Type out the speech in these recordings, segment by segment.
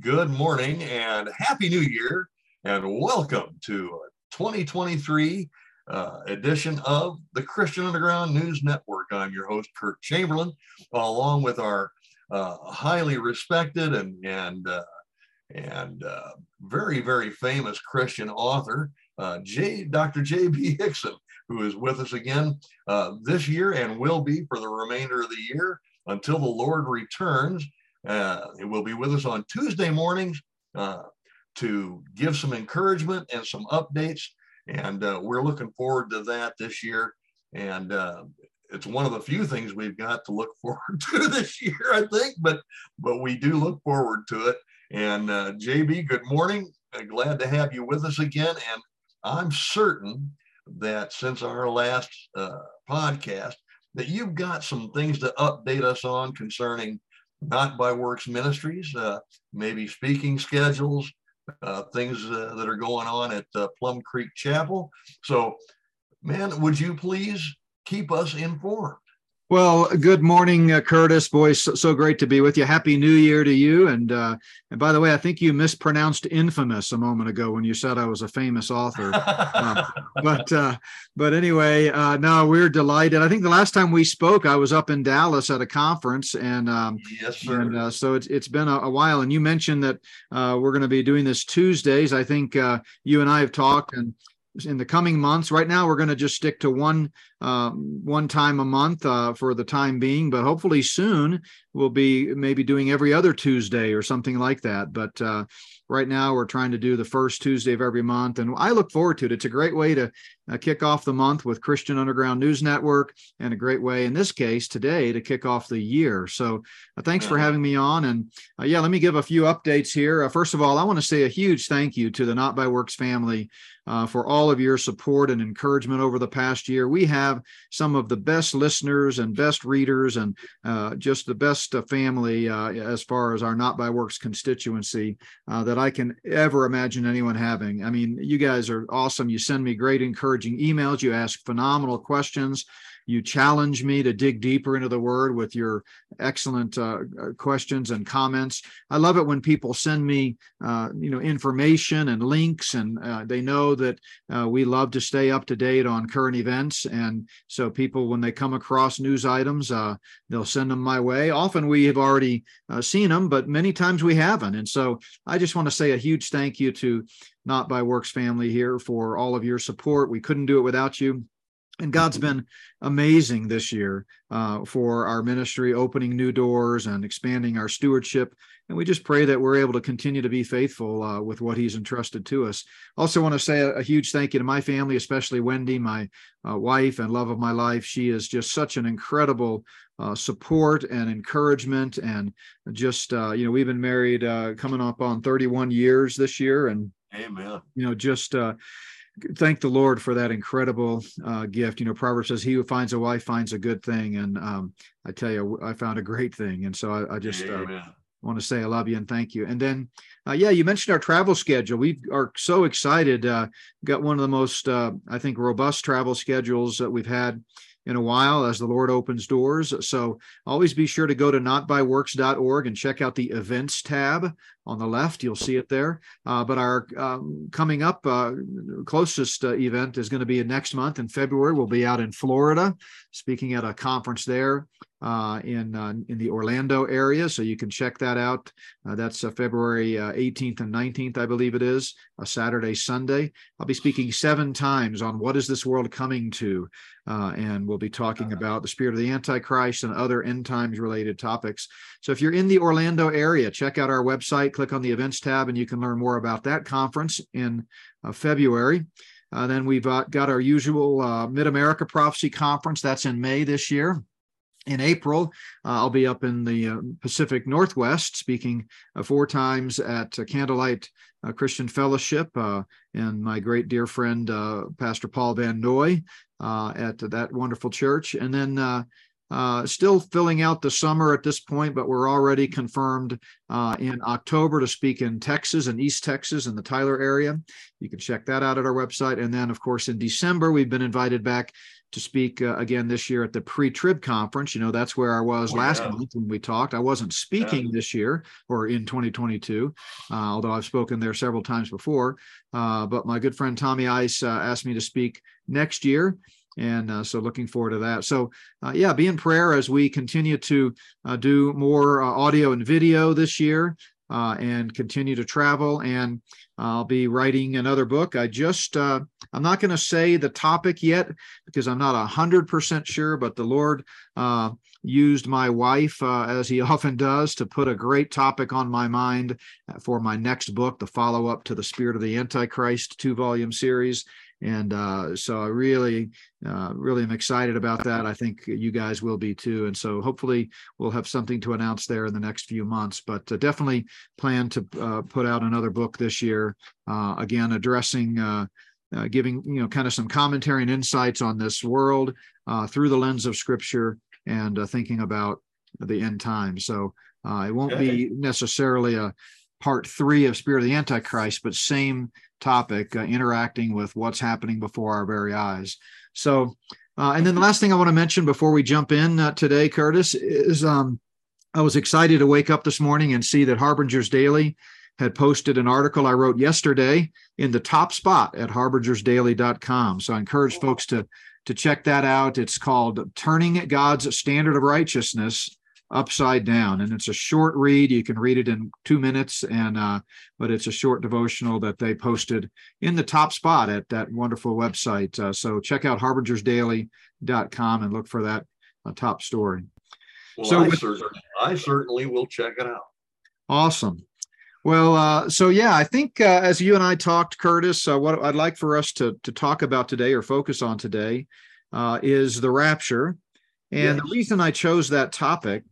good morning and happy new year and welcome to 2023 uh, edition of the Christian Underground News Network. I'm your host, Kurt Chamberlain, along with our uh, highly respected and, and, uh, and uh, very, very famous Christian author, uh, J, Dr. J.B. Hixson, who is with us again uh, this year and will be for the remainder of the year until the Lord returns. Uh, it will be with us on Tuesday mornings uh, to give some encouragement and some updates. And uh, we're looking forward to that this year. And uh, it's one of the few things we've got to look forward to this year, I think. But but we do look forward to it. And uh, JB, good morning. glad to have you with us again. And I'm certain that since our last uh, podcast, that you've got some things to update us on concerning not by works ministries, uh, maybe speaking schedules, uh, things uh, that are going on at uh, Plum Creek Chapel. So, man, would you please keep us informed? Well, good morning, uh, Curtis. Boy, so, so, great to be with you. Happy New Year to you. And uh, and by the way, I think you mispronounced infamous a moment ago when you said I was a famous author. um, but uh, but anyway, uh, no, we're delighted. I think the last time we spoke, I was up in Dallas at a conference, and um, yes, sir. And uh, so it's it's been a, a, while. And you mentioned that uh, we're going to be doing this Tuesdays. I think uh, you and I have talked and in the coming months. Right now, we're going to just stick to one uh, one time a month uh, for the time being, but hopefully soon we'll be maybe doing every other Tuesday or something like that. But uh, right now, we're trying to do the first Tuesday of every month, and I look forward to it. It's a great way to uh, kick off the month with Christian Underground News Network, and a great way, in this case, today to kick off the year. So, uh, thanks for having me on. And uh, yeah, let me give a few updates here. first of all, I want to say a huge thank you to the Not by Works family uh, for all of your support and encouragement over the past year. We have some of the best listeners and best readers and uh, just the best uh, family uh, as far as our Not by Works constituency uh, that I can ever imagine anyone having. I mean, you guys are awesome. You send me great, encouraging emails, you ask phenomenal questions. You challenge me to dig deeper into the word with your excellent uh, uh, questions and comments. I love it when people send me, uh, you know, information and links, and uh, they know that uh, we love to stay up to date on current events. And so, people, when they come across news items, uh, they'll send them my way. Often we have already seen them, but many times we haven't. And so, I just want to say a huge thank you to Not by Works family here for all of your support. We couldn't do it without you and God's been amazing this year uh, for our ministry, opening new doors and expanding our stewardship. And we just pray that we're able to continue to be faithful uh, with what He's entrusted to us. Also, want to say a, a huge thank you to my family, especially Wendy, my uh, wife and love of my life. She is just such an incredible uh, support and encouragement. And just, uh, you know, we've been married uh, coming up on 31 years this year. And, Amen. You know, just, uh, thank the Lord for that incredible uh, gift. You know, Proverbs says, "He who finds a wife finds a good thing," and um, I tell you, I found a great thing, and so I, I just uh, want to say I love you and thank you. And then, uh, yeah, you mentioned our travel schedule. We are so excited. Uh, got one of the most, uh, I think, robust travel schedules that we've had in a while as the Lord opens doors. So always be sure to go to notbyworks.org and check out the events tab on the left. You'll see it there. Uh, but our um, coming up uh, closest uh, event is going to be next month in February. We'll be out in Florida, speaking at a conference there uh, in uh, in the Orlando area. So you can check that out. Uh, that's February 18th and 19th, I believe it is, a Saturday, Sunday. I'll be speaking seven times on what is this world coming to, and we'll be talking about the spirit of the Antichrist and other end times related topics. So if you're in the Orlando area, check out our website click on the events tab and you can learn more about that conference in uh, February. Uh, then we've uh, got our usual uh, Mid America Prophecy Conference. That's in May this year. In April, uh, I'll be up in the Pacific Northwest speaking four times at Candlelight Christian Fellowship and my great dear friend, Pastor Paul Van Noy at that wonderful church. And then uh, still filling out the summer at this point, but we're already confirmed uh, in October to speak in Texas and East Texas in the Tyler area. You can check that out at our website. And then, of course, in December, we've been invited back to speak uh, again this year at the pre-trib conference. You know, that's where I was oh, last yeah. month when we talked. I wasn't speaking yeah. this year or in 2022, uh, although I've spoken there several times before. Uh, but my good friend Tommy Ice uh, asked me to speak next year. And uh, so looking forward to that. So, uh, yeah, be in prayer as we continue to do more audio and video this year uh, and continue to travel. And I'll be writing another book. I just, uh, I'm not going to say the topic yet because I'm not 100% sure, but the Lord uh, used my wife, uh, as he often does, to put a great topic on my mind for my next book, the follow up to the Spirit of the Antichrist two volume series and uh, so I really, uh, really am excited about that. I think you guys will be too, and so hopefully we'll have something to announce there in the next few months. But uh, definitely plan to uh, put out another book this year, uh, again addressing. Uh, giving you know kind of some commentary and insights on this world through the lens of scripture and thinking about the end times so it won't okay. be necessarily a part three of spirit of the antichrist but same topic, uh, interacting with what's happening before our very eyes. So, uh, and then the last thing I want to mention before we jump in uh, today, Curtis, is um, I was excited to wake up this morning and see that Harbingers Daily had posted an article I wrote yesterday in the top spot at harbingersdaily.com. So I encourage folks to to check that out. It's called Turning God's Standard of Righteousness upside down. And it's a short read. You can read it in two minutes. And uh, but it's a short devotional that they posted in the top spot at that wonderful website. Uh, so check out harbingersdaily.com and look for that uh, top story. Well, so I, with, certainly, I certainly will check it out. Awesome. Well, uh, so yeah, I think uh, as you and I talked, Curtis, uh, what I'd like for us to to talk about today or focus on today uh, is the rapture. And yes. the reason I chose that topic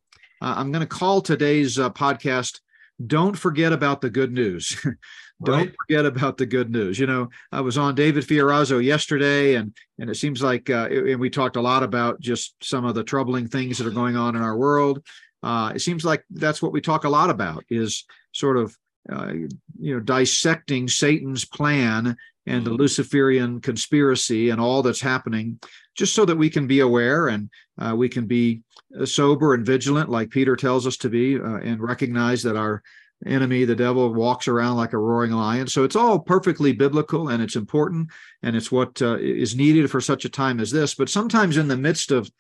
uh, I'm going to call today's uh, podcast Don't Forget About the Good News. Don't right. forget about the good news. You know, I was on David Fiorazo yesterday, and and it seems like, uh, and we talked a lot about just some of the troubling things that are going on in our world. Uh, it seems like that's what we talk a lot about is sort of uh, you know dissecting Satan's plan and the mm-hmm. Luciferian conspiracy and all that's happening, just so that we can be aware and uh, we can be uh, sober and vigilant, like Peter tells us to be, uh, and recognize that our enemy, the devil, walks around like a roaring lion. So it's all perfectly biblical and it's important and it's what uh, is needed for such a time as this. But sometimes, in the midst of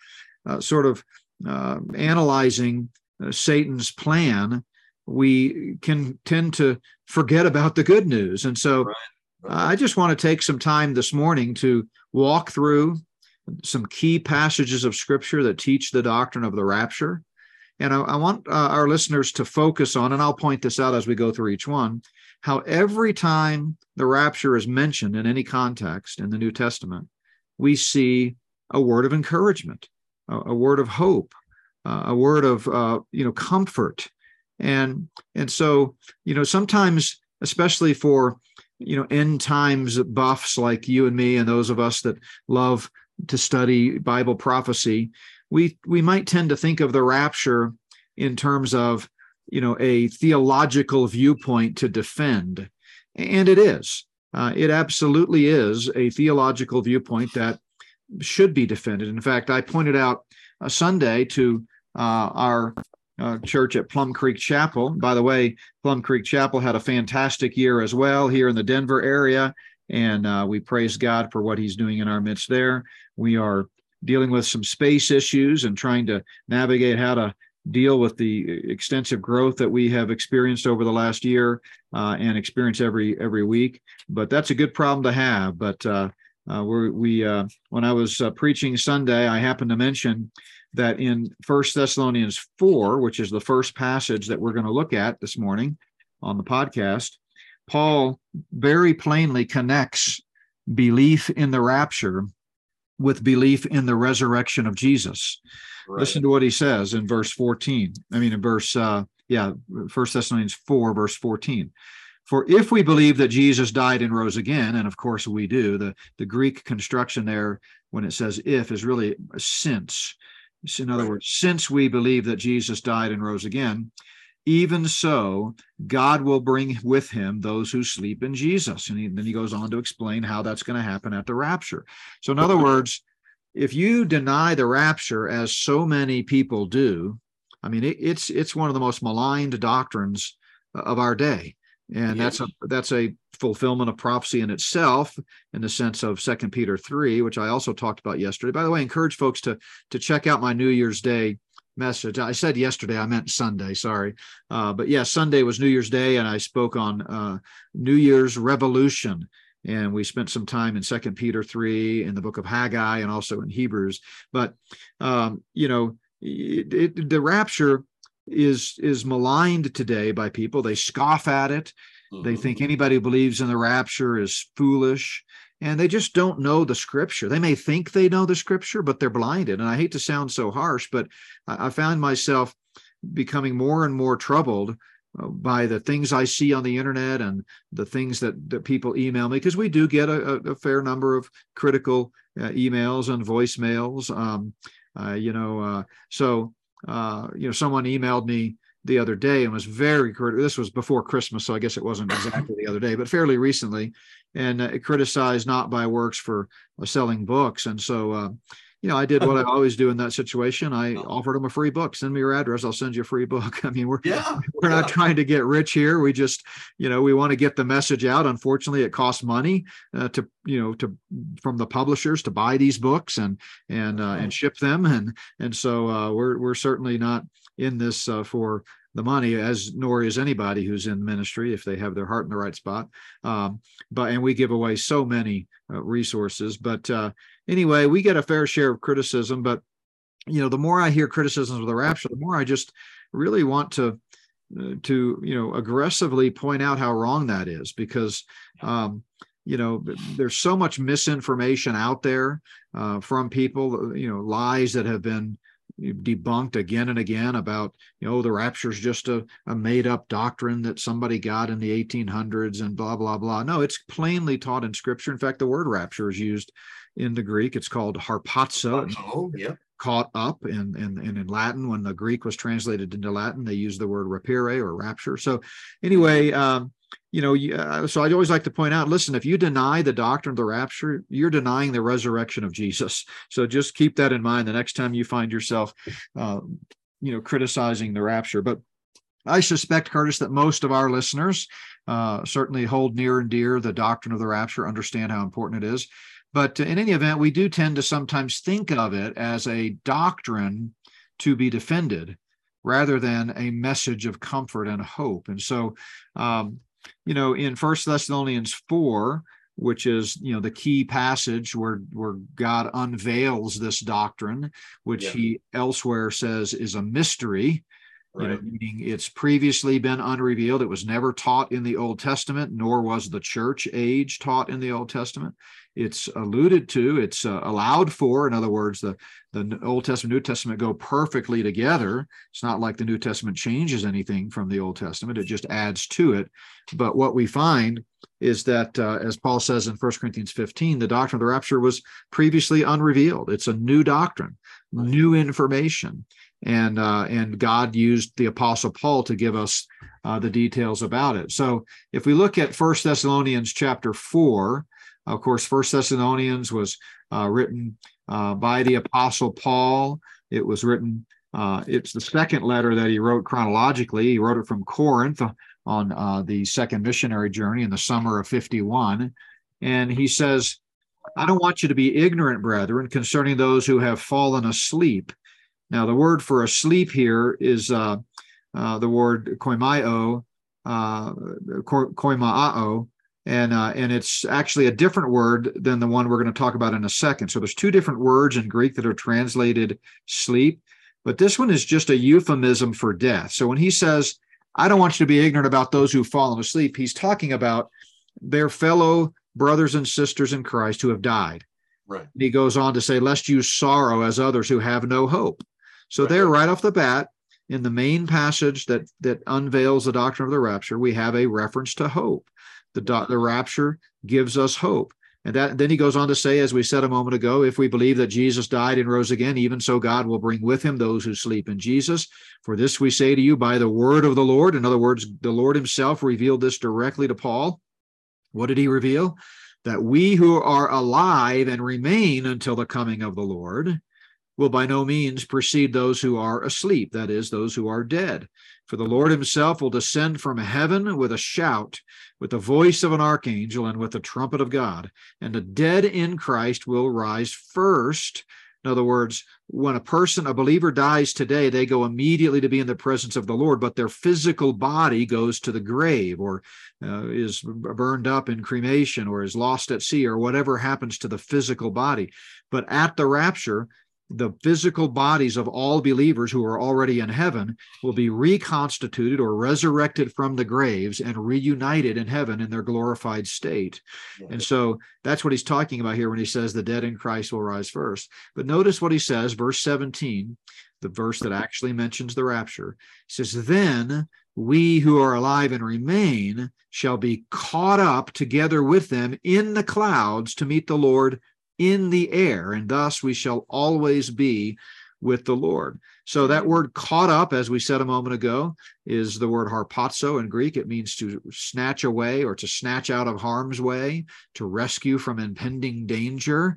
uh, sort of uh, analyzing Satan's plan, we can tend to forget about the good news. And so right. I just want to take some time this morning to walk through some key passages of scripture that teach the doctrine of the rapture. And I, I want uh, our listeners to focus on, and I'll point this out as we go through each one, how every time the rapture is mentioned in any context in the New Testament, we see a word of encouragement, a, a word of hope, uh, a word of uh, you know comfort, and and so you know sometimes, especially for you know end times buffs like you and me and those of us that love to study bible prophecy we we might tend to think of the rapture in terms of you know a theological viewpoint to defend. And it is. Uh, it absolutely is a theological viewpoint that should be defended. In fact i pointed out a sunday to uh, our uh, church at Plum Creek Chapel. By the way, Plum Creek Chapel had a fantastic year as well here in the Denver area, and uh, we praise God for what He's doing in our midst there. We are dealing with some space issues and trying to navigate how to deal with the extensive growth that we have experienced over the last year uh, and experience every every week. But that's a good problem to have. But uh, uh, we uh, when I was uh, preaching Sunday, I happened to mention that in First Thessalonians 4, which is the first passage that we're going to look at this morning on the podcast, Paul very plainly connects belief in the rapture with belief in the resurrection of Jesus. Right. Listen to what he says in verse 14. I mean, in verse, uh, yeah, First Thessalonians 4, verse 14. For if we believe that Jesus died and rose again, and of course we do, the, the Greek construction there, when it says if, is really since. In other words, since we believe that Jesus died and rose again, even so, God will bring with him those who sleep in Jesus. And he, then he goes on to explain how that's going to happen at the rapture. So, in other words, if you deny the rapture, as so many people do, I mean, it, it's it's one of the most maligned doctrines uh, of our day, and that's a that's a fulfillment of prophecy in itself, in the sense of Second Peter three, which I also talked about yesterday. By the way, I encourage folks to to check out my New Year's Day message. I said yesterday, I meant Sunday. Sorry, uh, but yeah, Sunday was New Year's Day, and I spoke on uh, New Year's revolution and we spent some time in second peter 3 in the book of haggai and also in hebrews but um, you know it, it, the rapture is is maligned today by people they scoff at it mm-hmm. they think anybody who believes in the rapture is foolish and they just don't know the scripture they may think they know the scripture but they're blinded and i hate to sound so harsh but i, I found myself becoming more and more troubled uh, by the things I see on the internet and the things that, that people email me, because we do get a, a, fair number of critical uh, emails and voicemails. Um, uh, you know, uh, so uh, you know, someone emailed me the other day and was very critical. This was before Christmas, so I guess it wasn't exactly the other day, but fairly recently, and uh, criticized not by works for selling books. And so, you know, I did what I always do in that situation. I offered them a free book. Send me your address. I'll send you a free book. I mean, we're yeah, we're yeah. not trying to get rich here. We just, you know, we want to get the message out. Unfortunately, it costs money uh, to, you know, to from the publishers to buy these books and and uh, and ship them. And and so uh, we're we're certainly not in this uh, for the money as nor is anybody who's in ministry if they have their heart in the right spot. Um, but and we give away so many uh, resources but uh, anyway we get a fair share of criticism but you know the more i hear criticisms of the rapture the more i just really want to uh, to you know aggressively point out how wrong that is because um, you know there's so much misinformation out there uh, from people you know lies that have been debunked again and again about you know the rapture is just a, a made up doctrine that somebody got in the 1800s and blah blah blah. No it's plainly taught in scripture. In fact the word rapture is used in the greek. It's called harpazo oh yeah caught up and and and in latin. When the greek was translated into latin they used the word rapire or rapture. So anyway um, you know, uh, so I'd always like to point out listen, if you deny the doctrine of the rapture, you're denying the resurrection of Jesus. So just keep that in mind the next time you find yourself, uh, you know, criticizing the rapture. But I suspect, Curtis, that most of our listeners uh, certainly hold near and dear the doctrine of the rapture, understand how important it is. But in any event, we do tend to sometimes think of it as a doctrine to be defended rather than a message of comfort and hope. And so, um, you know, in First Thessalonians 4, which is you know the key passage where where God unveils this doctrine, which yeah. he elsewhere says is a mystery. Right. You know, meaning it's previously been unrevealed. It was never taught in the Old Testament, nor was the church age taught in the Old Testament it's alluded to, it's uh, allowed for. In other words, the, the Old Testament, New Testament go perfectly together. It's not like the New Testament changes anything from the Old Testament, it just adds to it. But what we find is that, uh, as Paul says in 1 Corinthians 15, the doctrine of the rapture was previously unrevealed. It's a new doctrine, new information. And, uh, and God used the Apostle Paul to give us uh, the details about it. So if we look at First Thessalonians chapter 4, of course, First Thessalonians was uh, written uh, by the Apostle Paul. It was written. Uh, it's the second letter that he wrote chronologically. He wrote it from Corinth on uh, the second missionary journey in the summer of 51. And he says, I don't want you to be ignorant, brethren, concerning those who have fallen asleep. Now, the word for asleep here is uh, uh, the word koimaio, uh, koimao, and uh, and it's actually a different word than the one we're going to talk about in a second. So there's two different words in Greek that are translated sleep, but this one is just a euphemism for death. So when he says, "I don't want you to be ignorant about those who've fallen asleep," he's talking about their fellow brothers and sisters in Christ who have died. Right. And he goes on to say, "Lest you sorrow as others who have no hope." So right. there, right off the bat, in the main passage that that unveils the doctrine of the rapture, we have a reference to hope. The, the rapture gives us hope. And that then he goes on to say, as we said a moment ago, if we believe that Jesus died and rose again, even so God will bring with him those who sleep in Jesus. For this we say to you by the word of the Lord. In other words, the Lord himself revealed this directly to Paul. What did he reveal? that we who are alive and remain until the coming of the Lord will by no means precede those who are asleep, that is, those who are dead. For the Lord himself will descend from heaven with a shout, with the voice of an archangel, and with the trumpet of God. And the dead in Christ will rise first. In other words, when a person, a believer dies today, they go immediately to be in the presence of the Lord, but their physical body goes to the grave or uh, is burned up in cremation or is lost at sea or whatever happens to the physical body. But at the rapture, the physical bodies of all believers who are already in heaven will be reconstituted or resurrected from the graves and reunited in heaven in their glorified state. And so that's what he's talking about here when he says the dead in Christ will rise first. But notice what he says, verse 17, the verse that actually mentions the rapture. He says, Then we who are alive and remain shall be caught up together with them in the clouds to meet the Lord in the air, and thus we shall always be with the Lord. So that word caught up, as we said a moment ago, is the word harpazo in Greek. It means to snatch away or to snatch out of harm's way, to rescue from impending danger.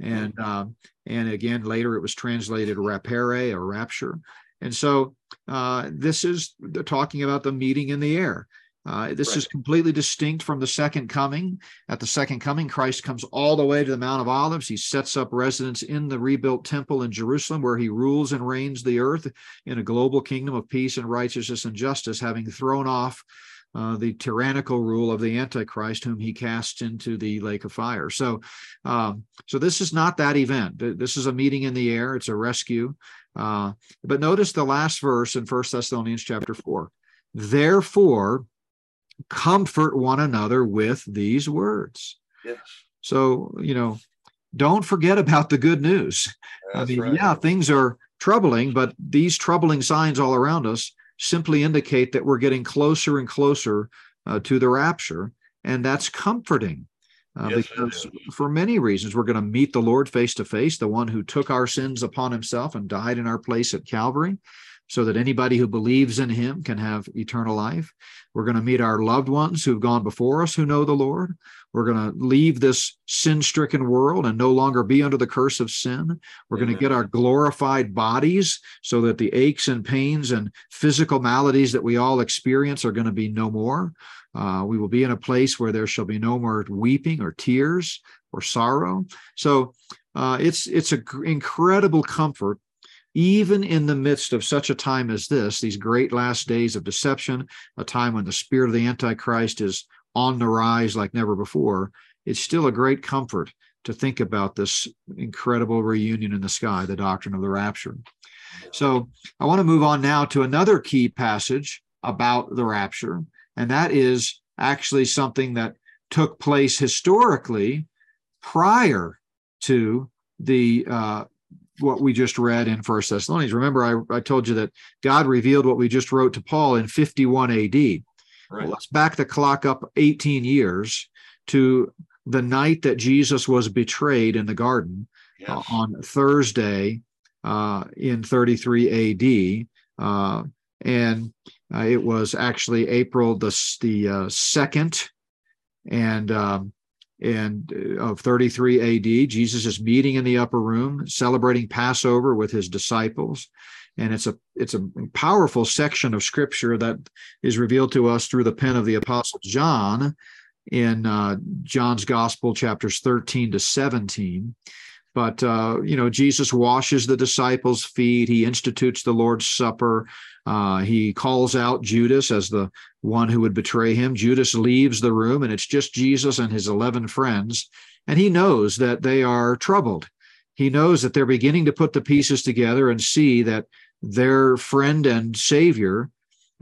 And uh, and again, later it was translated rapere or rapture. And so uh, this is talking about the meeting in the air. Uh, this right. is completely distinct from the second coming. At the second coming, Christ comes all the way to the Mount of Olives. He sets up residence in the rebuilt temple in Jerusalem, where he rules and reigns the earth in a global kingdom of peace and righteousness and justice, having thrown off uh, the tyrannical rule of the Antichrist, whom he casts into the lake of fire. So, um, so this is not that event. This is a meeting in the air. It's a rescue. Uh, but notice the last verse in First Thessalonians chapter four. Therefore, comfort one another with these words. Yes. So, you know, don't forget about the good news. That's I mean, right. yeah, things are troubling, but these troubling signs all around us simply indicate that we're getting closer and closer uh, to the rapture. And that's comforting. Uh, yes, because for many reasons, we're going to meet the Lord face to face, the one who took our sins upon himself and died in our place at Calvary so that anybody who believes in him can have eternal life. We're going to meet our loved ones who've gone before us who know the Lord. We're going to leave this sin stricken world and no longer be under the curse of sin. We're Amen. going to get our glorified bodies so that the aches and pains and physical maladies that we all experience are going to be no more. Uh, we will be in a place where there shall be no more weeping or tears or sorrow. So uh, it's it's an incredible comfort even in the midst of such a time as this, these great last days of deception, a time when the spirit of the Antichrist is on the rise like never before, it's still a great comfort to think about this incredible reunion in the sky, the doctrine of the rapture. So I want to move on now to another key passage about the rapture, and that is actually something that took place historically prior to the uh, what we just read in First Thessalonians. Remember, I, I told you that God revealed what we just wrote to Paul in 51 AD. Right. Well, let's back the clock up 18 years to the night that Jesus was betrayed in the garden yes. uh, on Thursday uh, in 33 AD. Uh, and uh, it was actually April the, the uh, 2nd. And um, and uh, of 33 AD. Jesus is meeting in the upper room, celebrating Passover with his disciples. And it's a it's a powerful section of scripture that is revealed to us through the pen of the apostle John in uh, John's Gospel, chapters 13 to 17. But uh, you know, Jesus washes the disciples' feet. He institutes the Lord's Supper. Uh, he calls out Judas as the one who would betray him. Judas leaves the room, and it's just Jesus and his 11 friends. And he knows that they are troubled. He knows that they're beginning to put the pieces together and see that their friend and Savior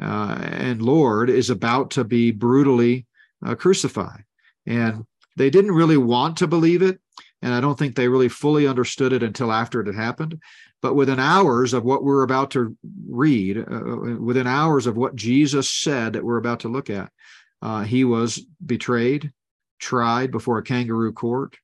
uh, and Lord is about to be brutally uh, crucified. And they didn't really want to believe it. And I don't think they really fully understood it until after it had happened. But within hours of what we're about to read, uh, uh, within hours of what Jesus said that we're about to look at, uh, he was betrayed, tried before a kangaroo court,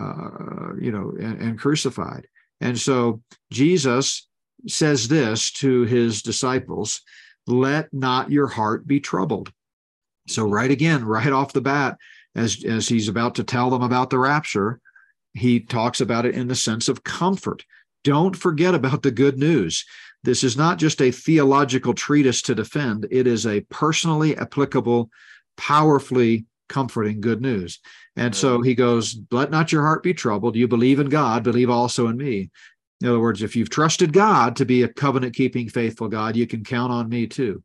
uh, you know, and, and crucified. And so Jesus says this to his disciples let not your heart be troubled. So, right again, right off the bat, as as he's about to tell them about the rapture, he talks about it in the sense of comfort. Don't forget about the good news. This is not just a theological treatise to defend, it is a personally applicable, powerfully comforting good news. And so he goes, Let not your heart be troubled. You believe in God, believe also in me. In other words, if you've trusted God to be a covenant keeping, faithful God, you can count on me too.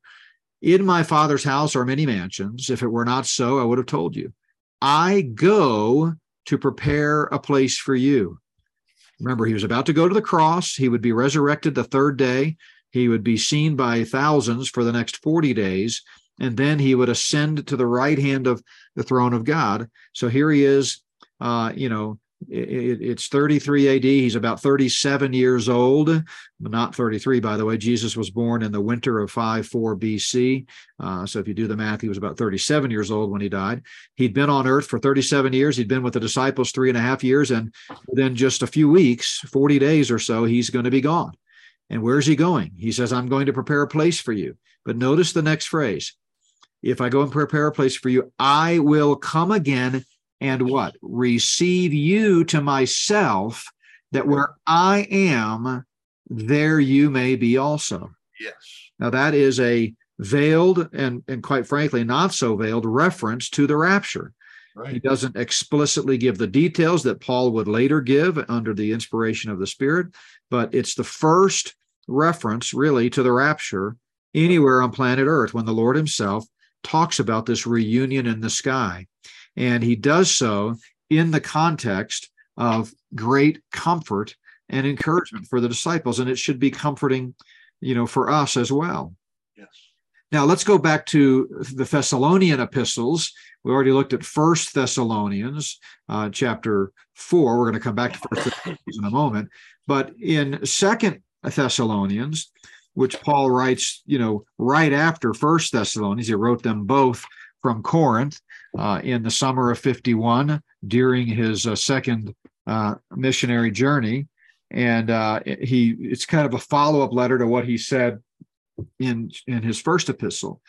In my father's house are many mansions. If it were not so, I would have told you. I go to prepare a place for you. Remember, he was about to go to the cross. He would be resurrected the third day. He would be seen by thousands for the next 40 days. And then he would ascend to the right hand of the throne of God. So here he is, uh, you know, it's 33 AD. He's about 37 years old, not 33, by the way. Jesus was born in the winter of 54 BC. Uh, so if you do the math, he was about 37 years old when he died. He'd been on earth for 37 years. He'd been with the disciples three and a half years. And then just a few weeks, 40 days or so, he's going to be gone. And where's he going? He says, I'm going to prepare a place for you. But notice the next phrase if I go and prepare a place for you, I will come again and what? Receive you to myself, that where I am, there you may be also. Yes. Now, that is a veiled and, and quite frankly, not so veiled reference to the rapture. Right. He doesn't explicitly give the details that Paul would later give under the inspiration of the Spirit, but it's the first reference really to the rapture anywhere on planet Earth when the Lord Himself talks about this reunion in the sky. And he does so in the context of great comfort and encouragement for the disciples. And it should be comforting, you know, for us as well. Yes. Now let's go back to the Thessalonian epistles. We already looked at First Thessalonians, uh, chapter four. We're going to come back to First Thessalonians in a moment, but in Second Thessalonians, which Paul writes, you know, right after First Thessalonians, he wrote them both from Corinth in the summer of 51 during his uh, second uh, missionary journey. And uh, he it's kind of a follow-up letter to what he said in, in his first epistle.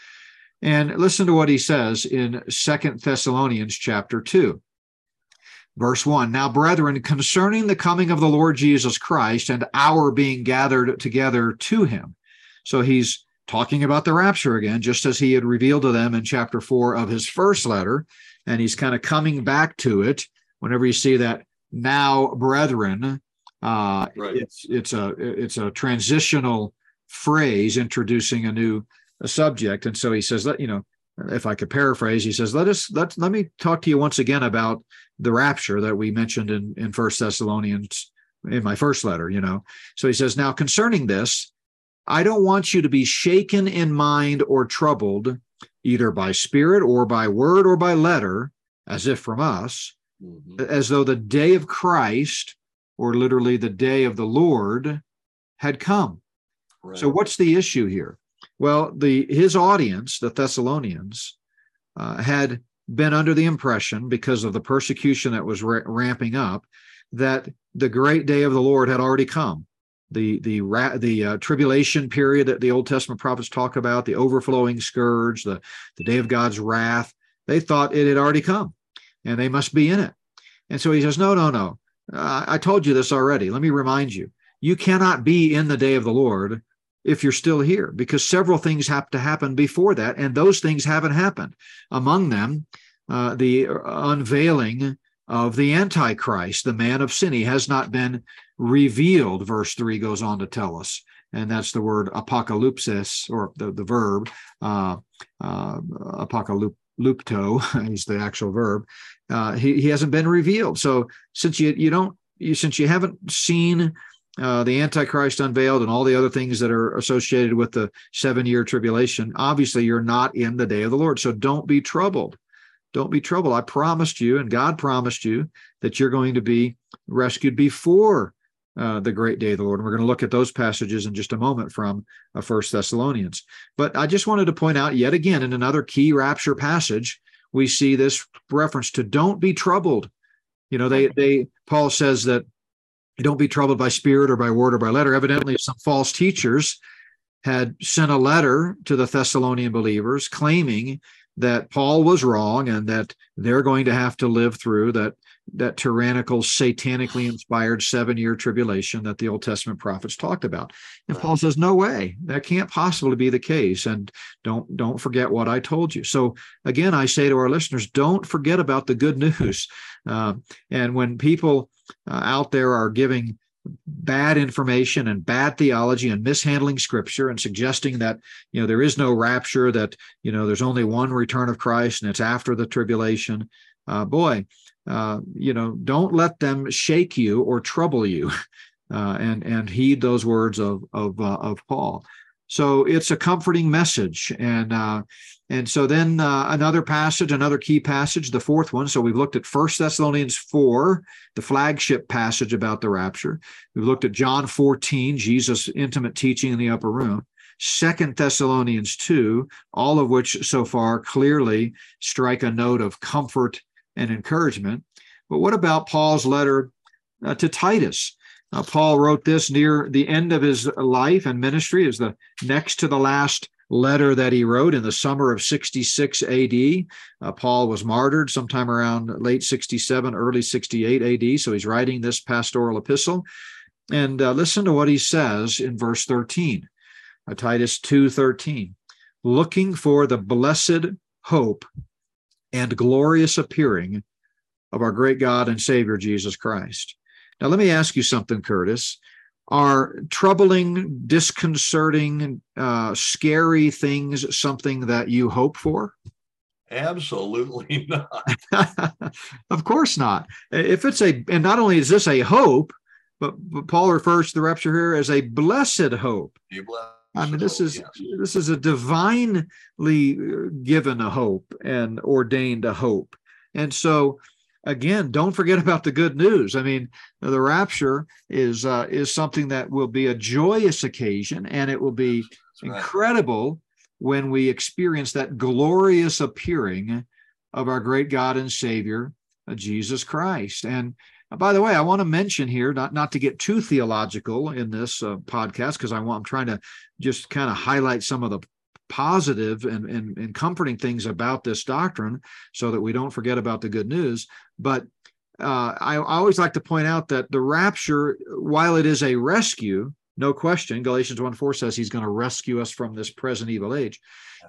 And listen to what he says in Second Thessalonians chapter 2. Verse 1 Now, brethren, concerning the coming of the Lord Jesus Christ and our being gathered together to him. So he's talking about the rapture again, just as he had revealed to them in chapter four of his first letter. And he's kind of coming back to it whenever you see that now, brethren. Uh, right. It's it's a it's a transitional phrase introducing a new a subject, and so he says, let you know, if I could paraphrase, he says, let us let let me talk to you once again about the rapture that we mentioned in in First Thessalonians in my first letter. You know, so he says, now concerning this, I don't want you to be shaken in mind or troubled, either by spirit or by word or by letter, as if from us, mm-hmm. as though the day of Christ, or literally the day of the Lord, had come. Right. So, what's the issue here? Well, the his audience, the Thessalonians, uh, had been under the impression because of the persecution that was ra- ramping up that the great day of the Lord had already come the the the uh, tribulation period that the Old Testament prophets talk about, the overflowing scourge, the the day of God's wrath. They thought it had already come, and they must be in it. And so he says, "No, no, no. Uh, I told you this already. Let me remind you. You cannot be in the day of the Lord if you're still here, because several things have to happen before that, and those things haven't happened. Among them, uh, the unveiling of the Antichrist, the man of sin. He has not been revealed, verse 3 goes on to tell us. And that's the word apocalypsis, or the, the verb, uh, uh, apocalypto is the actual verb. Uh, he, he hasn't been revealed. So since you, you don't, you, since you haven't seen uh, the Antichrist unveiled and all the other things that are associated with the seven year tribulation, obviously you're not in the day of the Lord. So don't be troubled. Don't be troubled. I promised you, and God promised you that you're going to be rescued before uh, the great day of the Lord. And we're going to look at those passages in just a moment from uh, First Thessalonians. But I just wanted to point out yet again in another key rapture passage, we see this reference to don't be troubled. You know, they they Paul says that don't be troubled by spirit or by word or by letter. Evidently, some false teachers had sent a letter to the Thessalonian believers claiming that Paul was wrong and that they're going to have to live through that that tyrannical, satanically inspired seven year tribulation that the Old Testament prophets talked about. And Paul says, no way, that can't possibly be the case. And don't don't forget what I told you. So again, I say to our listeners, don't forget about the good news. Uh, and when people uh, out there are giving bad information and bad theology and mishandling scripture and suggesting that you know there is no rapture that you know there's only one return of christ and it's after the tribulation uh, boy uh, you know, don't let them shake you or trouble you, uh, and and heed those words of of uh, of Paul. So it's a comforting message, and uh, and so then uh, another passage, another key passage, the fourth one. So we've looked at First Thessalonians four, the flagship passage about the rapture. We've looked at John fourteen, Jesus' intimate teaching in the upper room. Second Thessalonians 2, all of which so far clearly strike a note of comfort and encouragement. But what about Paul's letter uh, to Titus? Uh, Paul wrote this near the end of his life and ministry, is the next to the last letter that he wrote in the summer of 66 AD. Uh, Paul was martyred sometime around late 67, early 68 AD. So he's writing this pastoral epistle. And uh, listen to what he says in verse 13, uh, Titus 2:13, looking for the blessed hope and glorious appearing of our great God and Savior Jesus Christ. Now, let me ask you something, Curtis. Are troubling, disconcerting, uh, scary things something that you hope for? Absolutely not. of course not. If it's a, and not only is this a hope, but, but Paul refers to the rapture here as a blessed hope. A blessed I mean, this is yes. this is a divinely uh, given a hope and ordained a hope, and so again, don't forget about the good news. I mean, the rapture is uh, is something that will be a joyous occasion, and it will be right. incredible when we experience that glorious appearing of our great God and Savior, uh, Jesus Christ. And uh, by the way, I want to mention here, not not to get too theological in this uh, podcast, because I want I'm trying to just kind of highlight some of the positive and, and, and comforting things about this doctrine, so that we don't forget about the good news. But uh, I, I always like to point out that the rapture, while it is a rescue, no question, Galatians 1 4 says he's going to rescue us from this present evil age.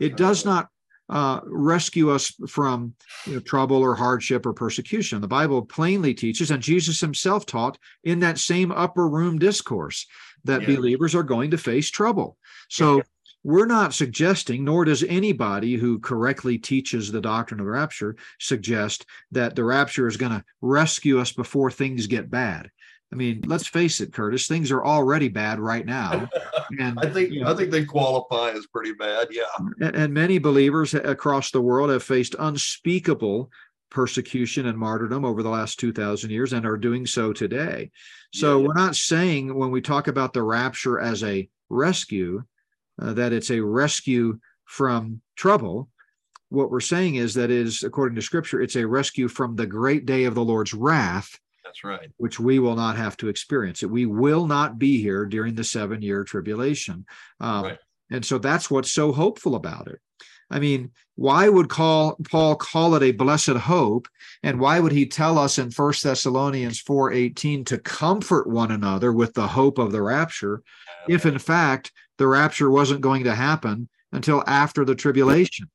It does not uh, rescue us from you know, trouble or hardship or persecution. The Bible plainly teaches, and Jesus himself taught in that same upper room discourse, that yeah. believers are going to face trouble. So. We're not suggesting, nor does anybody who correctly teaches the doctrine of the rapture suggest that the rapture is going to rescue us before things get bad. I mean, let's face it, Curtis. Things are already bad right now, and I think you know, I think they qualify as pretty bad. Yeah, and, and, many believers across the world have faced unspeakable persecution and martyrdom over the last two thousand years, and are doing so today. So yeah, we're not saying when we talk about the rapture as a rescue uh, that it's a rescue from trouble. What we're saying is that is according to Scripture, it's a rescue from the great day of the Lord's wrath that's right. Which we will not have to experience it. We will not be here during the seven year tribulation. Um, right. And so that's what's so hopeful about it. I mean, why would call Paul call it a blessed hope? And why would he tell us in First Thessalonians 4:18 to comfort one another with the hope of the rapture, if in fact the rapture wasn't going to happen until after the tribulation?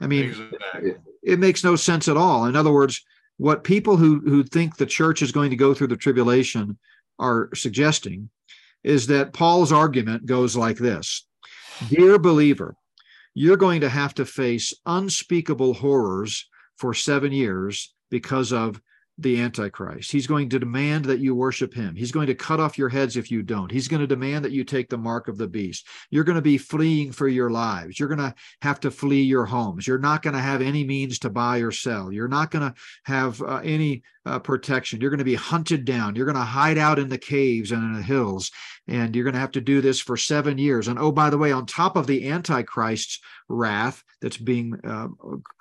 I mean, exactly. it, it makes no sense at all. In other words, what people who who think the church is going to go through the tribulation are suggesting is that Paul's argument goes like this Dear believer, you're going to have to face unspeakable horrors for seven years because of the Antichrist. He's going to demand that you worship him. He's going to cut off your heads if you don't. He's going to demand that you take the mark of the beast. You're going to be fleeing for your lives. You're going to have to flee your homes. You're not going to have any means to buy or sell. You're not going to have uh, any uh, protection. You're going to be hunted down. You're going to hide out in the caves and in the hills. And you're going to have to do this for seven years. And oh, by the way, on top of the Antichrist's wrath that's being uh,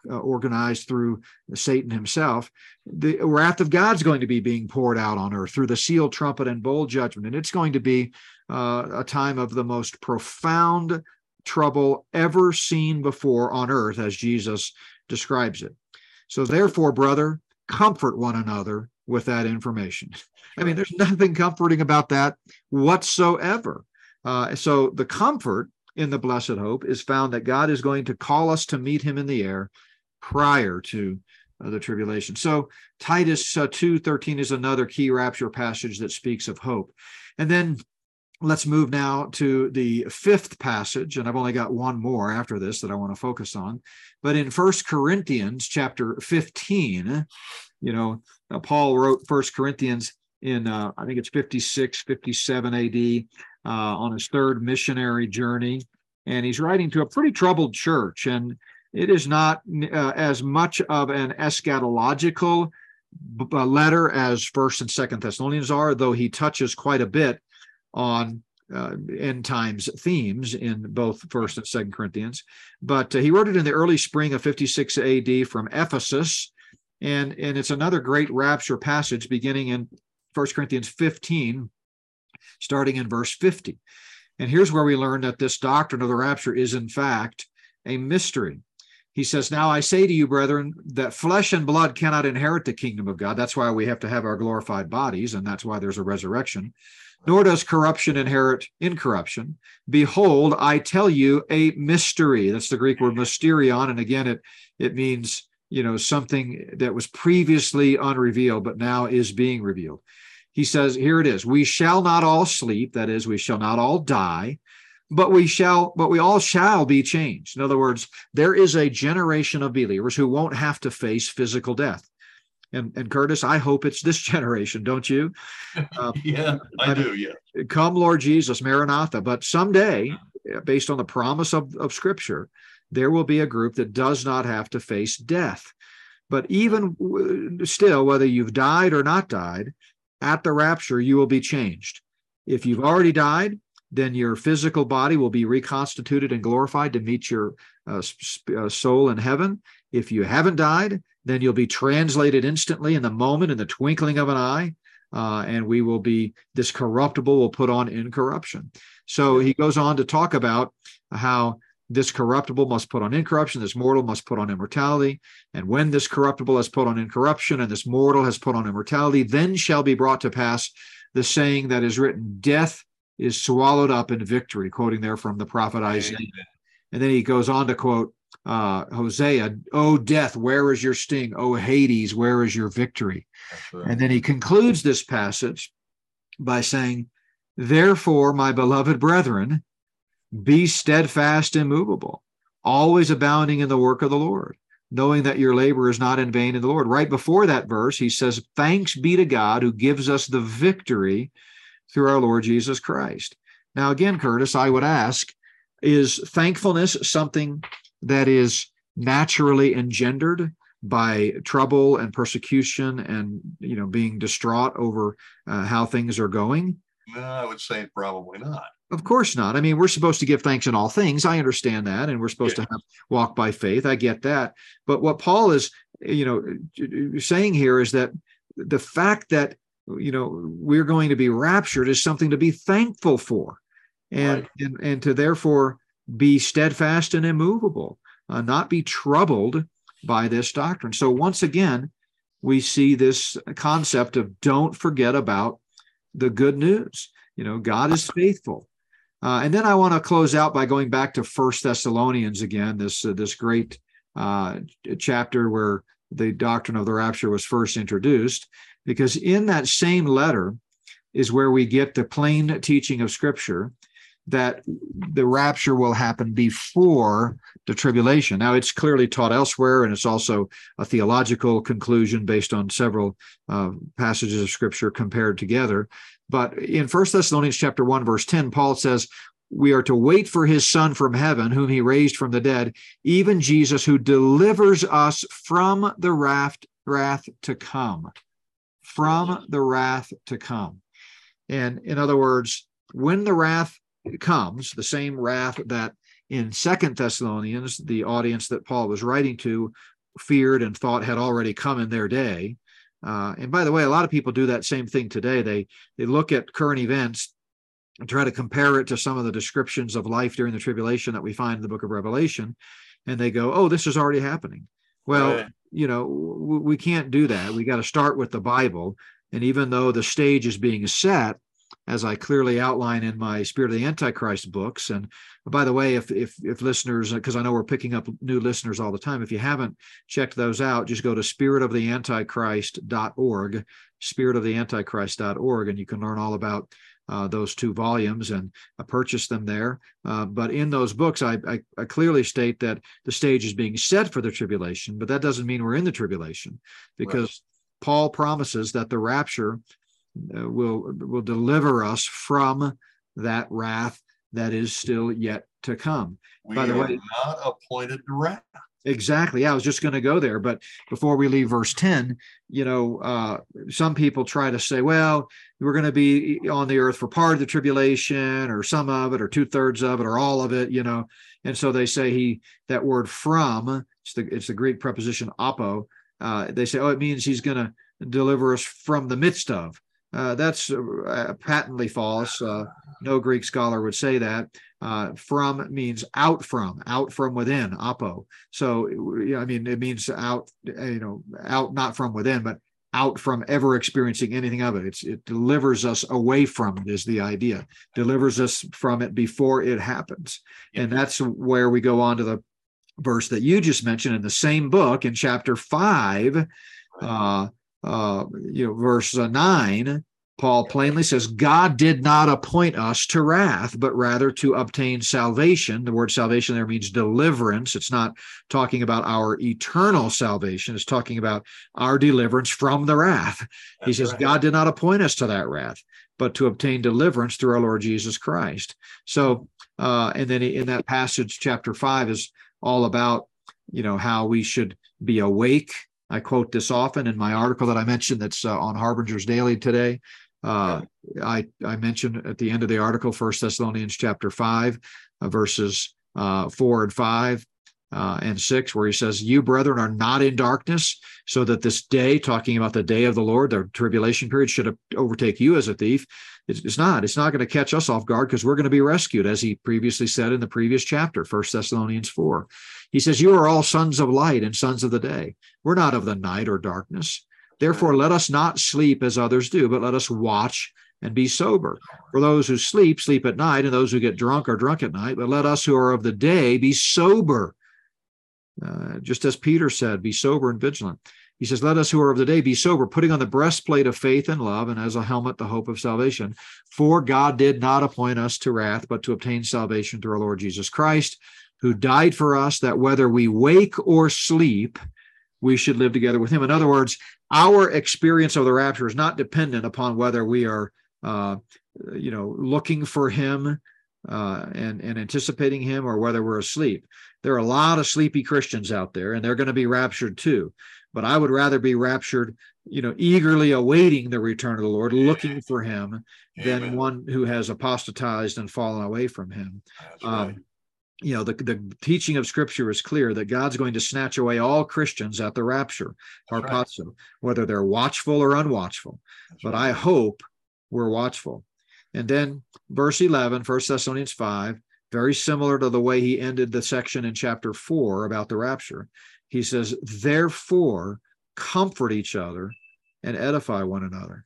uh, organized through Satan himself, the wrath of God's going to be being poured out on earth through the seal, trumpet, and bowl judgment. And it's going to be uh, a time of the most profound trouble ever seen before on earth, as Jesus describes it. So, therefore, brother, comfort one another with that information. I mean, there's nothing comforting about that whatsoever. Uh, so, the comfort in the blessed hope is found that God is going to call us to meet him in the air prior to uh, the tribulation. So Titus uh, 2:13 is another key rapture passage that speaks of hope. And then let's move now to the fifth passage and I've only got one more after this that I want to focus on. But in First Corinthians chapter 15, you know, Paul wrote First Corinthians in uh, I think it's 56 57 AD uh, on his third missionary journey and he's writing to a pretty troubled church and it is not uh, as much of an eschatological uh, letter as First and Second Thessalonians are, though he touches quite a bit on uh, end times themes in both First and Second Corinthians. But uh, he wrote it in the early spring of 56 AD from Ephesus, and and it's another great rapture passage beginning in First Corinthians 15, starting in verse 50. And here's where we learn that this doctrine of the rapture is in fact a mystery. He says, Now I say to you, brethren, that flesh and blood cannot inherit the kingdom of God. That's why we have to have our glorified bodies, and that's why there's a resurrection. Nor does corruption inherit incorruption. Behold, I tell you a mystery. That's the Greek word mysterion. And again, it, it means, you know, something that was previously unrevealed, but now is being revealed. He says, Here it is. We shall not all sleep. That is, we shall not all die but we shall but we all shall be changed. In other words there is a generation of believers who won't have to face physical death. And and curtis i hope it's this generation don't you? Um, yeah i do yeah. come lord jesus maranatha. But someday based on the promise of, of scripture there will be a group that does not have to face death. But even still whether you've died or not died at the rapture you will be changed. If you've already died then your physical body will be reconstituted and glorified to meet your uh, uh, soul in heaven. If you haven't died, then you'll be translated instantly in the moment, in the twinkling of an eye, uh, and we will be this corruptible will put on incorruption. So he goes on to talk about how this corruptible must put on incorruption, this mortal must put on immortality. And when this corruptible has put on incorruption and this mortal has put on immortality, then shall be brought to pass the saying that is written Death is swallowed up in victory, quoting there from the prophet Isaiah. And then he goes on to quote uh, Hosea, "O death, where is your sting? O Hades, where is your victory?" Right. And then he concludes this passage by saying, "Therefore, my beloved brethren, be steadfast, and immovable, always abounding in the work of the Lord." Knowing that your labor is not in vain in the Lord. Right before that verse, he says, Thanks be to God who gives us the victory through our Lord Jesus Christ. Now, again, Curtis, I would ask is thankfulness something that is naturally engendered by trouble and persecution and you know being distraught over uh, how things are going? No i would say probably not. Of course not. I mean we're supposed to give thanks in all things. I understand that and we're supposed yeah. to have, walk by faith. I get that. But what paul is you know saying here is that the fact that you know we're going to be raptured is something to be thankful for. And right. and, and to therefore be steadfast and immovable uh, not be troubled by this doctrine. So once again we see this concept of don't forget about the good news. You know god is faithful. Uh, and then i want to close out by going back to first thessalonians again this uh, this great uh, chapter where the doctrine of the rapture was first introduced because in that same letter is where we get the plain teaching of Scripture that the rapture will happen before the tribulation. Now, it's clearly taught elsewhere, and it's also a theological conclusion based on several uh, passages of Scripture compared together. But in First Thessalonians chapter 1, verse 10, Paul says, we are to wait for his son from heaven, whom he raised from the dead, even Jesus, who delivers us from the wrath, wrath to come from the wrath to come. And in other words, when the wrath comes, the same wrath that in Second Thessalonians, the audience that Paul was writing to feared and thought had already come in their day. Uh, and by the way, a lot of people do that same thing today. They they look at current events and try to compare it to some of the descriptions of life during the tribulation that we find in the book of Revelation, and they go, "Oh, this is already happening." Well, right. You know, we can't do that. We got to start with the Bible, and even though the stage is being set, as I clearly outline in my Spirit of the Antichrist books. And by the way, if if if listeners, because I know we're picking up new listeners all the time, if you haven't checked those out, just go to spiritoftheantichrist.org, spiritoftheantichrist.org, and you can learn all about uh, those two volumes and uh, purchase them there. Uh, but in those books, I, I, I, clearly state that the stage is being set for the tribulation, but that doesn't mean we're in the tribulation because right. Paul promises that the rapture uh, will will deliver us from that wrath that is still yet to come. We By the way, not appointed to wrath. Exactly. Yeah, I was just going to go there, but before we leave verse ten, you know, uh, some people try to say, well, we're going to be on the earth for part of the tribulation, or some of it, or two thirds of it, or all of it, you know, and so they say he that word from it's the it's the Greek preposition apo. Uh, they say, oh, it means he's going to deliver us from the midst of. Uh, that's uh, patently false. Uh, no Greek scholar would say that. Uh, from means out from, out from within, apo. So, I mean, it means out, you know, out not from within, but out from ever experiencing anything of it. It's, it delivers us away from it, is the idea. Delivers us from it before it happens. And that's where we go on to the verse that you just mentioned in the same book in chapter five. Uh, uh, you know, verse 9, Paul plainly says, God did not appoint us to wrath, but rather to obtain salvation. The word salvation there means deliverance. It's not talking about our eternal salvation, it's talking about our deliverance from the wrath. That's he says, right. God did not appoint us to that wrath, but to obtain deliverance through our Lord Jesus Christ. So, uh, and then in that passage, chapter five is all about, you know, how we should be awake I quote this often in my article that I mentioned that's uh, on Harbinger's Daily today. Uh, I, I mentioned at the end of the article, First Thessalonians chapter 5, uh, verses uh, 4 and 5 uh, and 6, where he says, You, brethren, are not in darkness, so that this day, talking about the day of the Lord, the tribulation period, should overtake you as a thief. It's, it's not. It's not going to catch us off guard because we're going to be rescued, as he previously said in the previous chapter, First Thessalonians 4. He says, You are all sons of light and sons of the day. We're not of the night or darkness. Therefore, let us not sleep as others do, but let us watch and be sober. For those who sleep, sleep at night, and those who get drunk are drunk at night. But let us who are of the day be sober. Uh, just as Peter said, be sober and vigilant. He says, Let us who are of the day be sober, putting on the breastplate of faith and love, and as a helmet, the hope of salvation. For God did not appoint us to wrath, but to obtain salvation through our Lord Jesus Christ who died for us that whether we wake or sleep, we should live together with him. In other words, our experience of the rapture is not dependent upon whether we are, uh, you know, looking for him uh, and, and anticipating him or whether we're asleep. There are a lot of sleepy Christians out there, and they're going to be raptured too. But I would rather be raptured, you know, eagerly awaiting the return of the Lord, looking for him, Amen. than one who has apostatized and fallen away from him. Um, you know the, the teaching of scripture is clear that god's going to snatch away all christians at the rapture harpazo right. whether they're watchful or unwatchful That's but right. i hope we're watchful and then verse 11 1 thessalonians 5 very similar to the way he ended the section in chapter 4 about the rapture he says therefore comfort each other and edify one another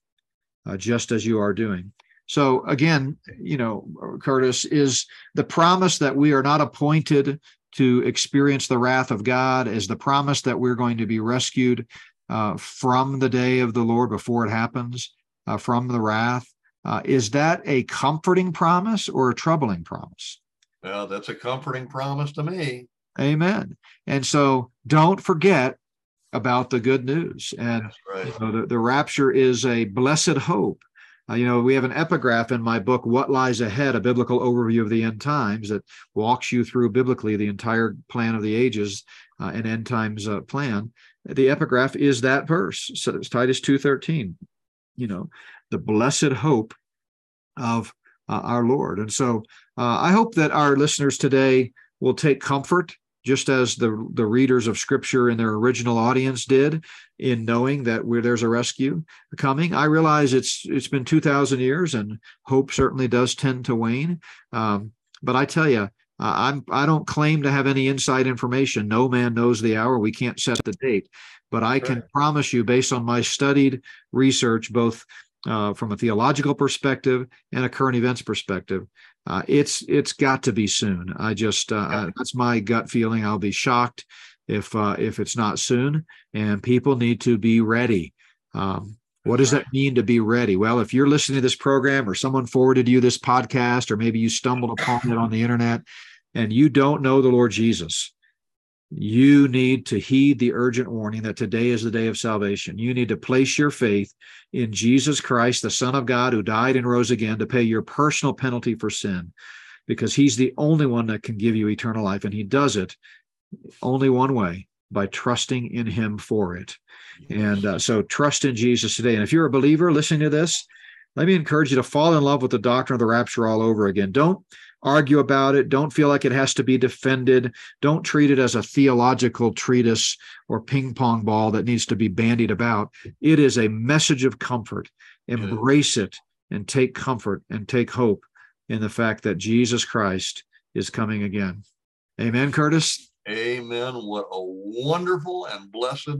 uh, just as you are doing so again, you know, Curtis, is the promise that we are not appointed to experience the wrath of God, is the promise that we're going to be rescued uh, from the day of the Lord before it happens, uh, from the wrath. Uh, is that a comforting promise or a troubling promise? Well, that's a comforting promise to me. Amen. And so don't forget about the good news. And right. you know, the, the rapture is a blessed hope uh, you know, we have an epigraph in my book, What Lies Ahead, a biblical overview of the end times that walks you through biblically the entire plan of the ages uh, and end times uh, plan. The epigraph is that verse. So it's Titus 2.13, you know, the blessed hope of uh, our Lord. And so uh, I hope that our listeners today will take comfort just as the, the readers of scripture in their original audience did in knowing that where there's a rescue coming. I realize it's it's been 2,000 years and hope certainly does tend to wane. Um, but I tell you, I'm I don't claim to have any inside information. No man knows the hour. We can't set the date, but I can promise you, based on my studied research, both uh, from a theological perspective and a current events perspective, uh, it's it's got to be soon. I just uh, yeah. that's my gut feeling. I'll be shocked if uh, if it's not soon, and people need to be ready. Um, what does that mean to be ready? Well, if you're listening to this program, or someone forwarded you this podcast, or maybe you stumbled upon it on the internet, and you don't know the Lord Jesus, you need to heed the urgent warning that today is the day of salvation. You need to place your faith in Jesus Christ, the Son of God, who died and rose again to pay your personal penalty for sin, because he's the only one that can give you eternal life. And he does it only one way by trusting in him for it. And uh, so trust in Jesus today. And if you're a believer listening to this, let me encourage you to fall in love with the doctrine of the rapture all over again. Don't argue about it. Don't feel like it has to be defended. Don't treat it as a theological treatise or ping pong ball that needs to be bandied about. It is a message of comfort. Embrace it and take comfort and take hope in the fact that Jesus Christ is coming again. Amen, Curtis. Amen. What a wonderful and blessed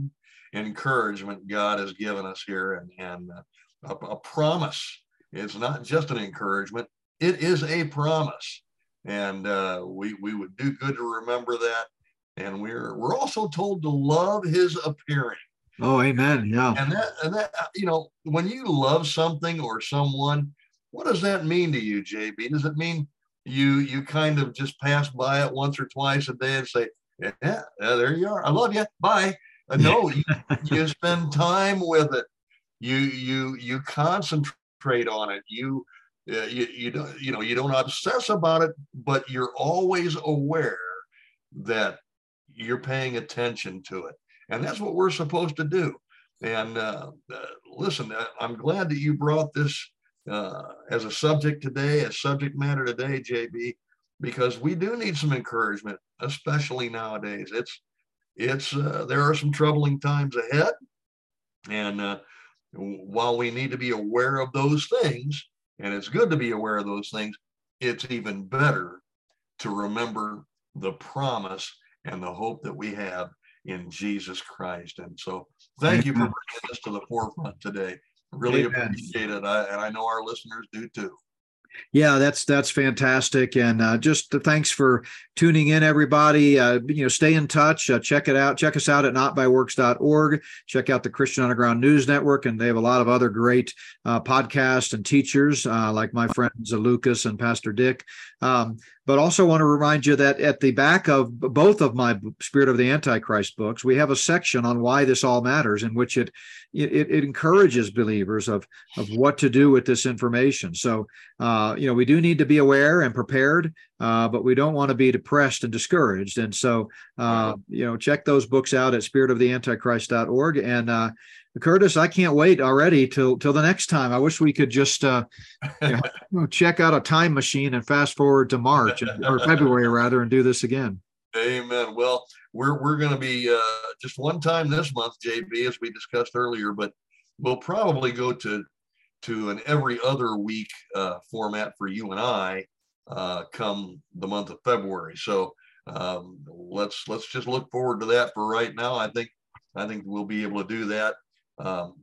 encouragement God has given us here and, and a, a promise. It's not just an encouragement, it is a promise. And uh, we, we would do good to remember that. And we're we're also told to love his appearing. Oh, amen. Yeah. And that and that you know, when you love something or someone, what does that mean to you, JB? Does it mean you you kind of just pass by it once or twice a day and say, Yeah, yeah there you are. I love you. Bye. Uh, no, you, you spend time with it. You you you concentrate on it. You uh, you, you don't you know you don't obsess about it but you're always aware that you're paying attention to it and that's what we're supposed to do. And uh, uh, listen uh, i'm glad that you brought this uh, as a subject today a subject matter today jb because we do need some encouragement especially nowadays. It's it's uh, there are some troubling times ahead and while we need to be aware of those things and it's good to be aware of those things. It's even better to remember the promise and the hope that we have in Jesus Christ. And so thank you for bringing this to the forefront today. Really Amen. appreciate it. I, and I know our listeners do too. Yeah, that's that's fantastic, and uh, just thanks for tuning in, everybody. Uh, you know, stay in touch. Uh, check it out. Check us out at notbyworks.org. Check out the Christian Underground News Network, and they have a lot of other great uh, podcasts and teachers, uh, like my friends Lucas and Pastor Dick. Um, but also want to remind you that at the back of both of my Spirit of the Antichrist books, we have a section on why this all matters, in which it it, it encourages believers of of what to do with this information. So uh, you know we do need to be aware and prepared, uh, but we don't want to be depressed and discouraged. And so uh, you know check those books out at spiritoftheantichrist.org and uh, Curtis, I can't wait already till till the next time. I wish we could just uh, you know, check out a time machine and fast forward to March or February rather, and do this again. Amen. Well, we're we're going to be uh, just one time this month, JB, as we discussed earlier, but we'll probably go to to an every other week uh, format for you and I uh, come the month of February. So um, let's let's just look forward to that for right now. I think I think we'll be able to do that. Um,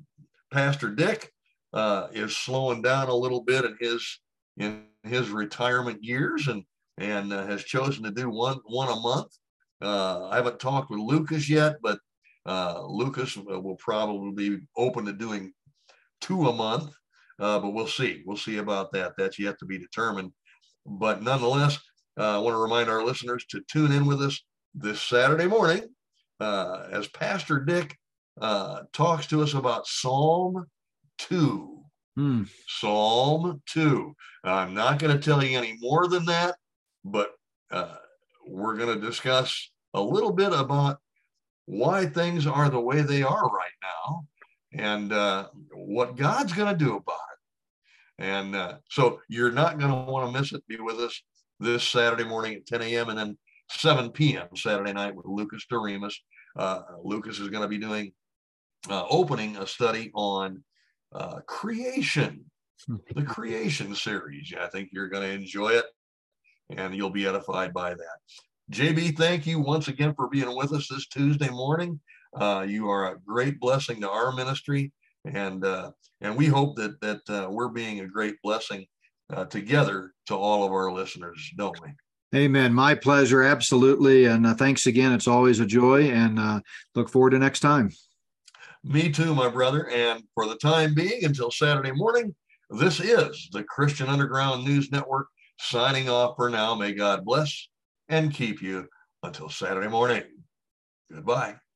Pastor Dick uh, is slowing down a little bit in his in his retirement years and and uh, has chosen to do one one a month. Uh, I haven't talked with Lucas yet, but uh, Lucas will probably be open to doing two a month. Uh, but we'll see. We'll see about that. That's yet to be determined. But nonetheless, uh, I want to remind our listeners to tune in with us this Saturday morning as Pastor Dick uh, talks to us about Psalm 2. Hmm. Psalm 2. I'm not going to tell you any more than that, but uh, we're going to discuss a little bit about why things are the way they are right now and uh, what God's going to do about it. And uh, so you're not going to want to miss it. Be with us this Saturday morning at 10 a.m. and then 7 p.m. Saturday night with Lucas Doremus. Uh, Lucas is going to be doing uh, opening a study on uh, creation, the creation series. I think you're going to enjoy it and you'll be edified by that. JB, thank you once again for being with us this Tuesday morning. Uh, you are a great blessing to our ministry, and uh, and we hope that that uh, we're being a great blessing uh, together to all of our listeners, don't we? Amen. My pleasure, absolutely. And uh, thanks again. It's always a joy, and uh, look forward to next time. Me too, my brother. And for the time being, until Saturday morning, this is the Christian Underground News Network signing off for now. May God bless and keep you until Saturday morning. Goodbye.